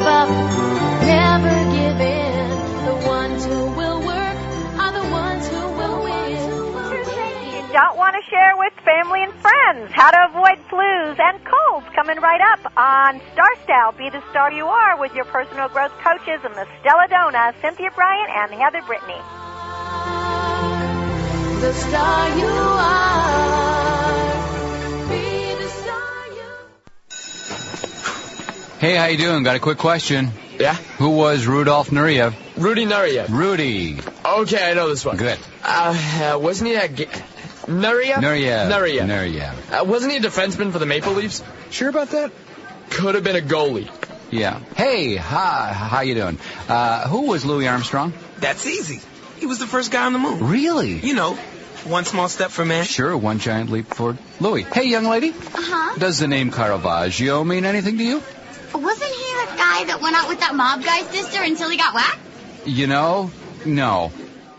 give up, never give in. The ones who will work are the ones who will win. You don't want to share with family and friends. How to avoid flus and colds coming right up on Star Style. Be the star you are with your personal growth coaches and the Stella Donna, Cynthia Brian and Heather Brittany. The star you are. Hey, how you doing? Got a quick question. Yeah? Who was Rudolf Nureyev? Rudy Nureyev. Rudy. Okay, I know this one. Good. Uh, uh wasn't he a... G- Nureyev? Nureyev. Nureyev. Nureyev. Uh, wasn't he a defenseman for the Maple Leafs? Sure about that? Could have been a goalie. Yeah. Hey, hi, how you doing? Uh, who was Louis Armstrong? That's easy. He was the first guy on the moon. Really? You know, one small step for man. Sure, one giant leap forward. Louis. Hey, young lady. Uh-huh. Does the name Caravaggio mean anything to you? Wasn't he the guy that went out with that mob guy's sister until he got whacked? You know, no.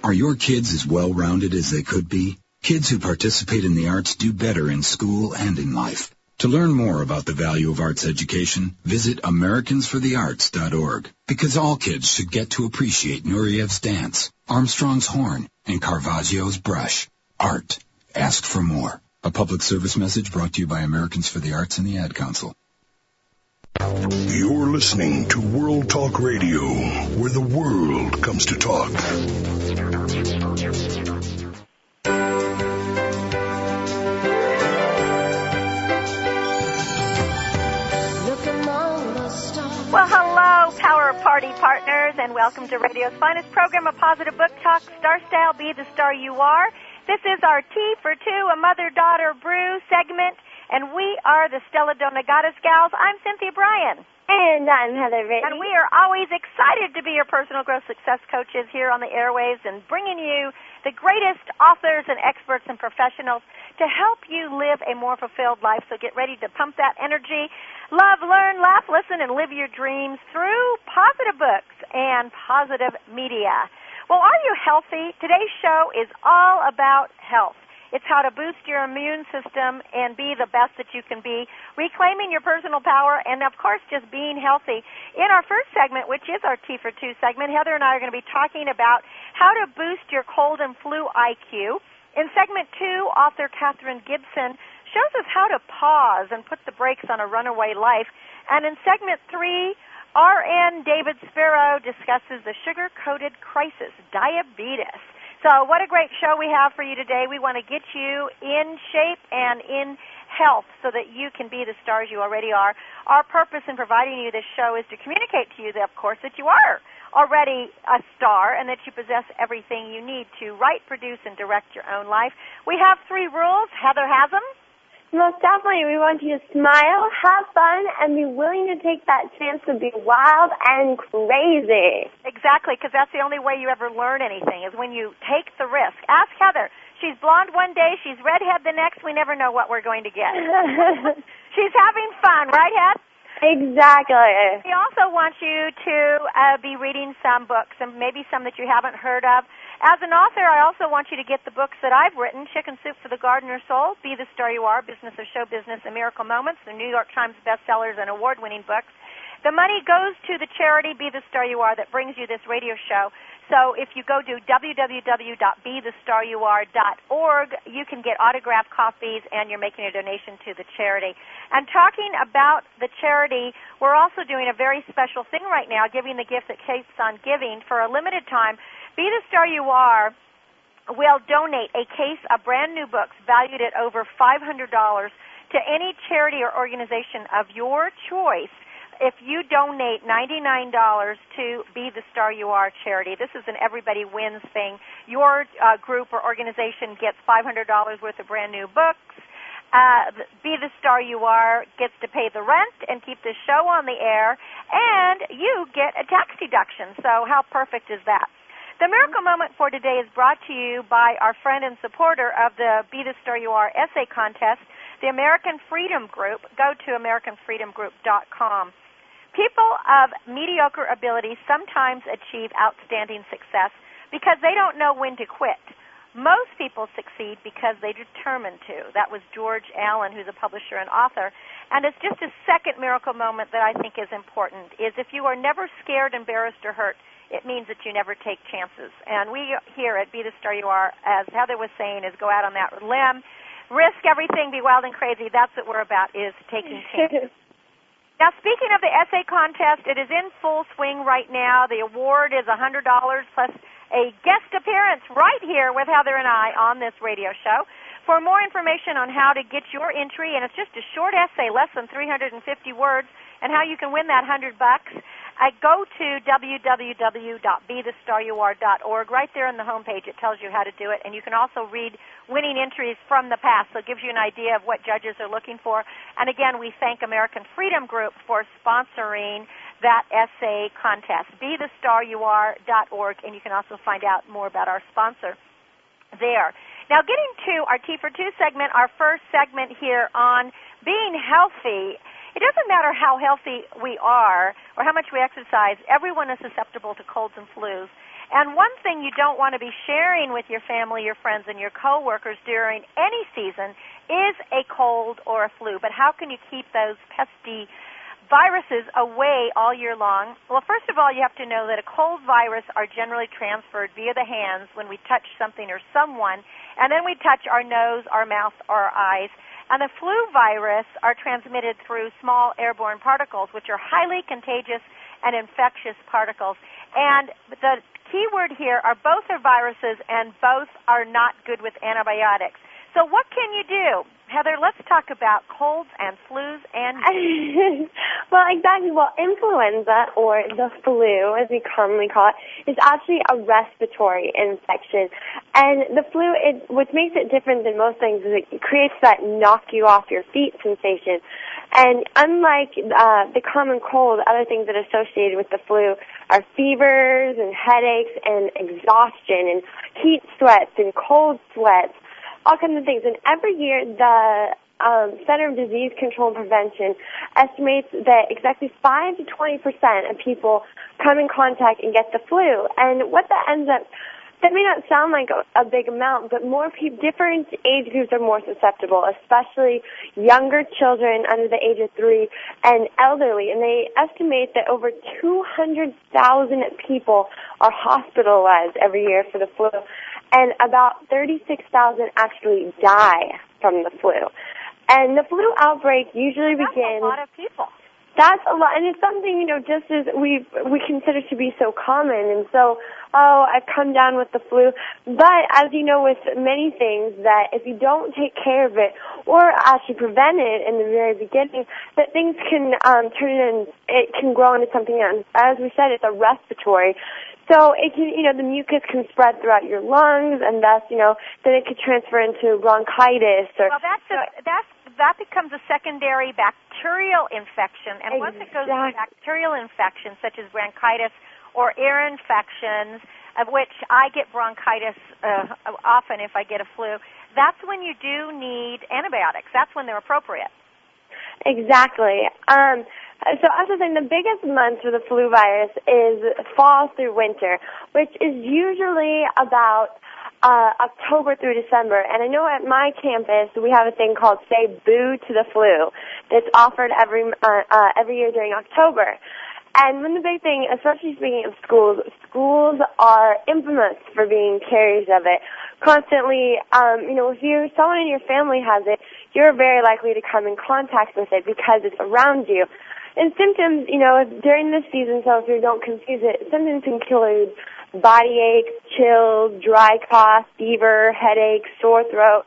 Are your kids as well rounded as they could be? Kids who participate in the arts do better in school and in life. To learn more about the value of arts education, visit AmericansForTheArts.org because all kids should get to appreciate Nureyev's dance, Armstrong's horn, and Caravaggio's brush. Art. Ask for more. A public service message brought to you by Americans for the Arts and the Ad Council. You're listening to World Talk Radio, where the world comes to talk. Well, hello, Power Party partners, and welcome to Radio's finest program, of Positive Book Talk, Star Style, Be the Star You Are. This is our Tea for Two, a mother-daughter brew segment, and we are the Stella Donna Goddess Gals. I'm Cynthia Brian. And I'm Heather. And we are always excited to be your personal growth success coaches here on the airwaves and bringing you the greatest authors and experts and professionals to help you live a more fulfilled life. So get ready to pump that energy, love, learn, laugh, listen, and live your dreams through positive books and positive media. Well, are you healthy? Today's show is all about health. It's how to boost your immune system and be the best that you can be, reclaiming your personal power, and of course, just being healthy. In our first segment, which is our Tea for Two segment, Heather and I are going to be talking about how to boost your cold and flu IQ. In segment two, author Katherine Gibson shows us how to pause and put the brakes on a runaway life. And in segment three, RN David Sparrow discusses the sugar coated crisis, diabetes. So, what a great show we have for you today. We want to get you in shape and in health so that you can be the stars you already are. Our purpose in providing you this show is to communicate to you, that, of course, that you are already a star and that you possess everything you need to write, produce, and direct your own life. We have three rules. Heather has them. Most definitely, we want you to smile, have fun, and be willing to take that chance to be wild and crazy. Exactly, because that's the only way you ever learn anything is when you take the risk. Ask Heather. She's blonde one day, she's redhead the next. We never know what we're going to get. she's having fun, right, Heather? exactly. We also want you to uh, be reading some books, and maybe some that you haven't heard of. As an author, I also want you to get the books that I've written: Chicken Soup for the Gardener's Soul, Be the Star You Are, Business of Show Business, and Miracle Moments. The New York Times bestsellers and award-winning books. The money goes to the charity Be the Star You Are that brings you this radio show. So if you go to www.bethestaryouare.org, you can get autographed copies and you're making a donation to the charity. And talking about the charity, we're also doing a very special thing right now, giving the gift that keeps on giving for a limited time. Be the Star You Are will donate a case of brand new books valued at over $500 to any charity or organization of your choice if you donate $99 to Be the Star You Are charity, this is an everybody wins thing. Your uh, group or organization gets $500 worth of brand new books. Uh, Be the Star You Are gets to pay the rent and keep the show on the air, and you get a tax deduction. So how perfect is that? The miracle moment for today is brought to you by our friend and supporter of the Be the Star You Are essay contest, the American Freedom Group. Go to AmericanFreedomGroup.com. People of mediocre ability sometimes achieve outstanding success because they don't know when to quit. Most people succeed because they determine to. That was George Allen, who's a publisher and author. And it's just a second miracle moment that I think is important is if you are never scared, embarrassed, or hurt, it means that you never take chances. And we here at Be the Star You Are, as Heather was saying, is go out on that limb, risk everything, be wild and crazy. That's what we're about is taking chances. Now, speaking of the essay contest, it is in full swing right now. The award is $100 plus a guest appearance right here with Heather and I on this radio show. For more information on how to get your entry, and it's just a short essay, less than 350 words, and how you can win that 100 bucks, I go to www.bethestaryouare.org. Right there on the homepage, it tells you how to do it, and you can also read winning entries from the past, so it gives you an idea of what judges are looking for. And again, we thank American Freedom Group for sponsoring that essay contest. BeTheStarYouAre.org, and you can also find out more about our sponsor there. Now, getting to our Tea for Two segment, our first segment here on being healthy. It doesn't matter how healthy we are or how much we exercise, everyone is susceptible to colds and flus. And one thing you don't want to be sharing with your family, your friends, and your coworkers during any season is a cold or a flu. But how can you keep those pesky viruses away all year long? Well, first of all, you have to know that a cold virus are generally transferred via the hands when we touch something or someone, and then we touch our nose, our mouth, or our eyes. And the flu virus are transmitted through small airborne particles, which are highly contagious and infectious particles. And the key word here are both are viruses and both are not good with antibiotics. So what can you do? Heather, let's talk about colds and flus and well, exactly. Well, influenza or the flu, as we commonly call it, is actually a respiratory infection. And the flu, it, what makes it different than most things is it creates that knock you off your feet sensation. And unlike uh, the common cold, other things that are associated with the flu are fevers and headaches and exhaustion and heat sweats and cold sweats all kinds of things. And every year, the um, Center of Disease Control and Prevention estimates that exactly 5 to 20 percent of people come in contact and get the flu. And what that ends up that may not sound like a, a big amount, but more people, different age groups are more susceptible, especially younger children under the age of three and elderly. And they estimate that over 200,000 people are hospitalized every year for the flu and about 36,000 actually die from the flu. And the flu outbreak usually That's begins. a lot of people. That's a lot, and it's something you know, just as we we consider to be so common, and so oh, I've come down with the flu. But as you know, with many things, that if you don't take care of it or actually prevent it in the very beginning, that things can um, turn in, it can grow into something else. As we said, it's a respiratory. So it can, you know, the mucus can spread throughout your lungs, and thus, you know, then it could transfer into bronchitis or. Well, that's a, that's that becomes a secondary bacterial infection, and once it goes to Exactly. bacterial infections such as bronchitis or ear infections, of which I get bronchitis uh, often if I get a flu, that's when you do need antibiotics. That's when they're appropriate. Exactly. Um, so as I was saying, the biggest month for the flu virus is fall through winter, which is usually about uh, October through December. And I know at my campus we have a thing called Say Boo to the Flu that's offered every uh, uh, every year during October. And one of the big thing, especially speaking of schools, schools are infamous for being carriers of it. Constantly, um, you know, if you someone in your family has it, you're very likely to come in contact with it because it's around you. And symptoms, you know, during this season, so if you don't confuse it, symptoms include body aches, chills, dry cough, fever, headaches, sore throat,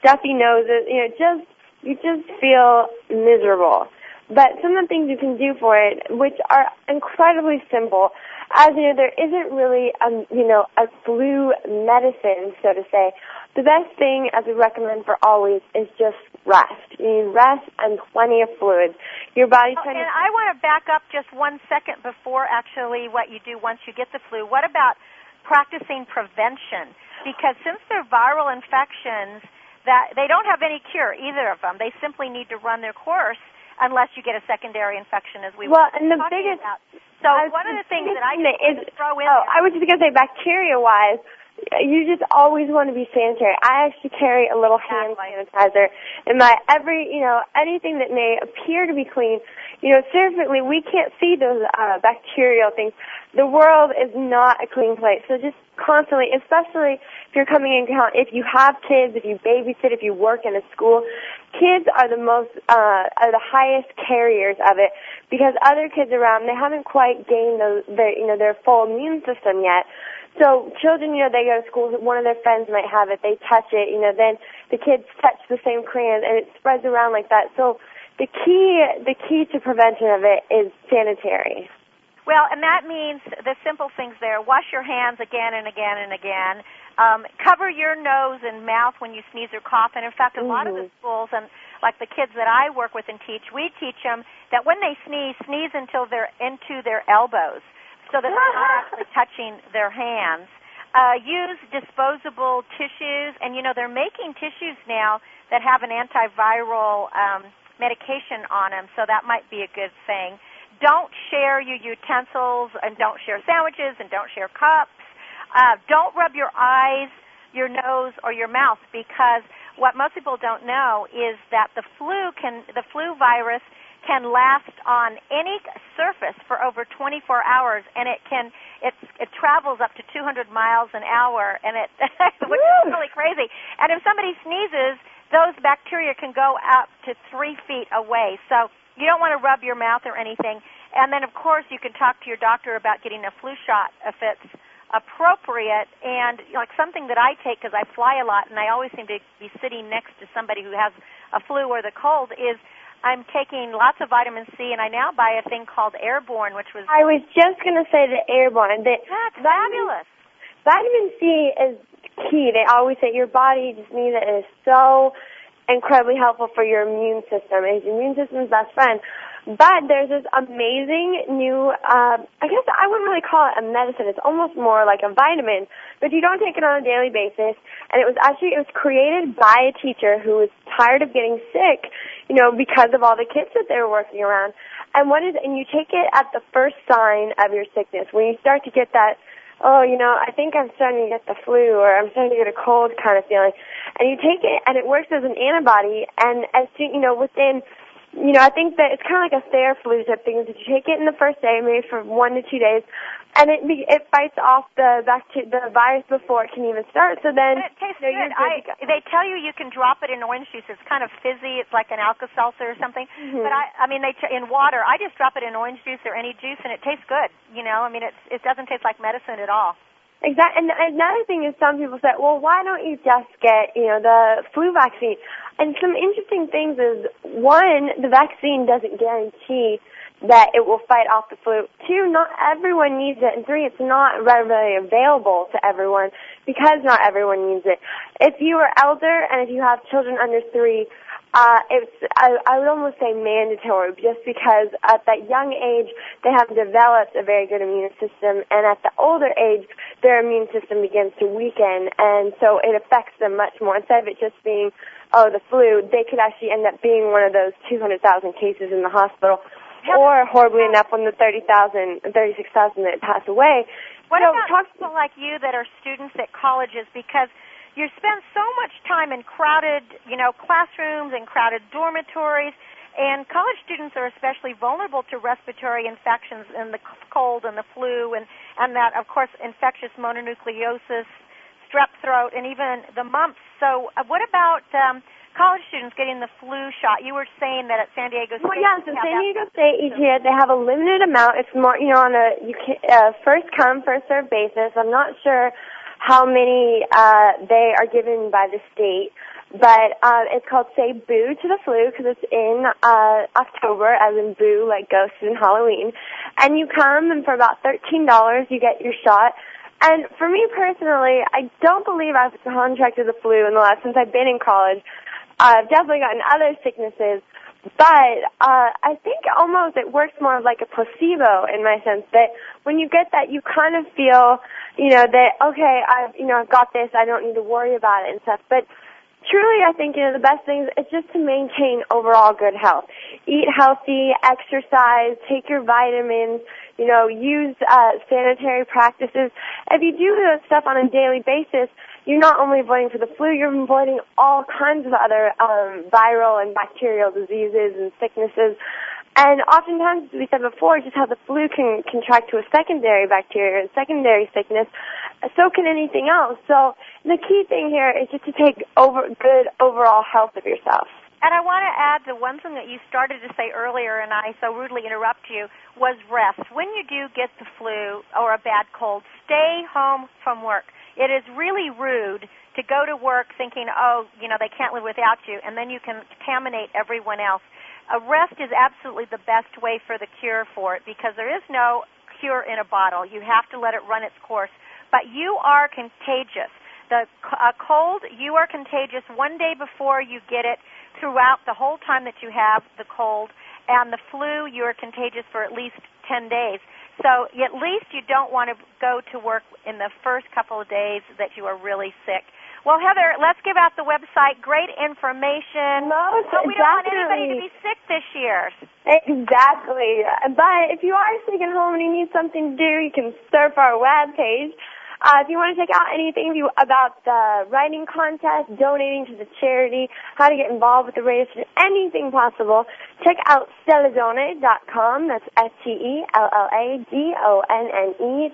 stuffy noses, you know, just, you just feel miserable. But some of the things you can do for it, which are incredibly simple, as you know, there isn't really, a you know, a flu medicine, so to say. The best thing, as we recommend for always, is just rest. You need rest and plenty of fluids. Your body's Oh, trying and to I want to back up just one second before actually what you do once you get the flu. What about practicing prevention? Because since they're viral infections, that they don't have any cure, either of them. They simply need to run their course unless you get a secondary infection, as we Well, were and the talking biggest- about. So one of the things that I is, to throw in oh, there- I was just gonna say bacteria wise, you just always want to be sanitary. I actually carry a little hand sanitizer in my every, you know, anything that may appear to be clean. You know, certainly we can't see those uh, bacterial things. The world is not a clean place. So just constantly, especially if you're coming in, if you have kids, if you babysit, if you work in a school, kids are the most, uh, are the highest carriers of it because other kids around, they haven't quite gained the, their, you know, their full immune system yet. So children, you know, they go to school, one of their friends might have it, they touch it, you know, then the kids touch the same crayons and it spreads around like that. So the key, the key to prevention of it is sanitary. Well, and that means the simple things there. Wash your hands again and again and again. Um, cover your nose and mouth when you sneeze or cough. And in fact, a mm-hmm. lot of the schools and like the kids that I work with and teach, we teach them that when they sneeze, sneeze until they're into their elbows so that they're not actually touching their hands. Uh, use disposable tissues, and you know they're making tissues now that have an antiviral um, medication on them, so that might be a good thing. Don't share your utensils, and don't share sandwiches, and don't share cups. Uh, don't rub your eyes, your nose, or your mouth because what most people don't know is that the flu can, the flu virus can last on any surface for over 24 hours, and it can it it travels up to 200 miles an hour, and it which is really crazy. And if somebody sneezes, those bacteria can go up to three feet away. So you don't want to rub your mouth or anything. And then, of course, you can talk to your doctor about getting a flu shot if it's appropriate. And like something that I take because I fly a lot, and I always seem to be sitting next to somebody who has a flu or the cold is I'm taking lots of vitamin C, and I now buy a thing called Airborne, which was. I was just going to say the Airborne. The, That's fabulous. Vitamin C is key. They always say your body just needs it. It is so incredibly helpful for your immune system. It's your immune system's best friend. But there's this amazing new, uh, I guess I wouldn't really call it a medicine. It's almost more like a vitamin, but you don't take it on a daily basis. And it was actually, it was created by a teacher who was tired of getting sick, you know, because of all the kids that they were working around. And what is, and you take it at the first sign of your sickness. When you start to get that, oh, you know, I think I'm starting to get the flu or I'm starting to get a cold kind of feeling. And you take it and it works as an antibody and as soon, you know, within you know, I think that it's kind of like a Theraflu type thing. That you take it in the first day, maybe for one to two days, and it it fights off the bacteria, the virus before it can even start. So then, but it tastes you know, good. I, they tell you you can drop it in orange juice. It's kind of fizzy. It's like an Alka-Seltzer or something. Mm-hmm. But I, I mean, they t- in water. I just drop it in orange juice or any juice, and it tastes good. You know, I mean, it's it doesn't taste like medicine at all. Exactly. And another thing is some people say, well, why don't you just get, you know, the flu vaccine? And some interesting things is, one, the vaccine doesn't guarantee that it will fight off the flu. Two, not everyone needs it. And three, it's not readily available to everyone because not everyone needs it. If you are elder and if you have children under three, uh, it's I, I would almost say mandatory, just because at that young age they have developed a very good immune system, and at the older age their immune system begins to weaken, and so it affects them much more. Instead of it just being oh the flu, they could actually end up being one of those 200,000 cases in the hospital, or horribly enough, one of the 30,000, 36,000 that pass away. What so, about talk- people like you that are students at colleges because you spend so much time in crowded, you know, classrooms and crowded dormitories, and college students are especially vulnerable to respiratory infections and the cold and the flu and and that of course infectious mononucleosis, strep throat, and even the mumps. So, uh, what about um, college students getting the flu shot? You were saying that at San Diego State. Well, yeah, so San Diego State each year they have a limited amount. It's more, you know, on a you can, uh, first come first served basis. I'm not sure how many uh, they are given by the state. But uh, it's called Say Boo to the Flu because it's in uh, October, as in boo, like ghosts in Halloween. And you come, and for about $13, you get your shot. And for me personally, I don't believe I've contracted the flu in the last, since I've been in college. I've definitely gotten other sicknesses, but uh, I think almost it works more like a placebo in my sense that when you get that, you kind of feel you know, that, okay, I've, you know, I've got this, I don't need to worry about it and stuff. But truly, I think, you know, the best thing is just to maintain overall good health. Eat healthy, exercise, take your vitamins, you know, use uh, sanitary practices. If you do those stuff on a daily basis, you're not only avoiding for the flu, you're avoiding all kinds of other um, viral and bacterial diseases and sicknesses. And oftentimes, as we said before, just how the flu can contract to a secondary bacteria and secondary sickness, so can anything else. So the key thing here is just to take over good overall health of yourself. And I want to add the one thing that you started to say earlier, and I so rudely interrupt you, was rest. When you do get the flu or a bad cold, stay home from work. It is really rude to go to work thinking, oh, you know, they can't live without you, and then you can contaminate everyone else. A rest is absolutely the best way for the cure for it because there is no cure in a bottle. You have to let it run its course. But you are contagious. The a cold, you are contagious one day before you get it throughout the whole time that you have the cold. And the flu, you are contagious for at least 10 days. So at least you don't want to go to work in the first couple of days that you are really sick. Well, Heather, let's give out the website. Great information. Most but we don't want anybody to be sick this year. Exactly. But if you are sick at home and you need something to do, you can surf our webpage. Uh, if you want to check out anything you, about the writing contest, donating to the charity, how to get involved with the station, anything possible, check out stelladone.com. That's S-T-E-L-L-A-D-O-N-N-E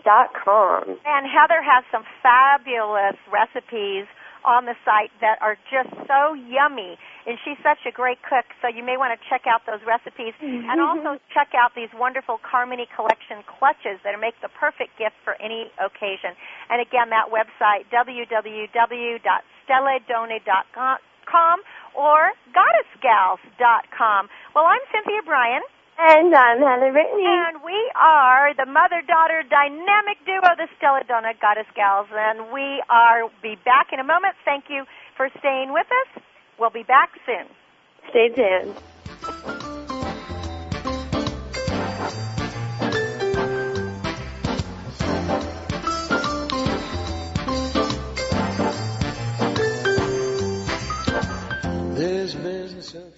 dot com. And Heather has some fabulous recipes on the site that are just so yummy. And she's such a great cook, so you may want to check out those recipes. And mm-hmm. also check out these wonderful Carmony Collection clutches that make the perfect gift for any occasion. And again, that website, www.stelladone.com or goddessgals.com. Well, I'm Cynthia Brian. And I'm Heather Brittany. And we are the mother-daughter dynamic duo, the Stella Donna Goddess Gals, and we are be back in a moment. Thank you for staying with us. We'll be back soon. Stay tuned. This business of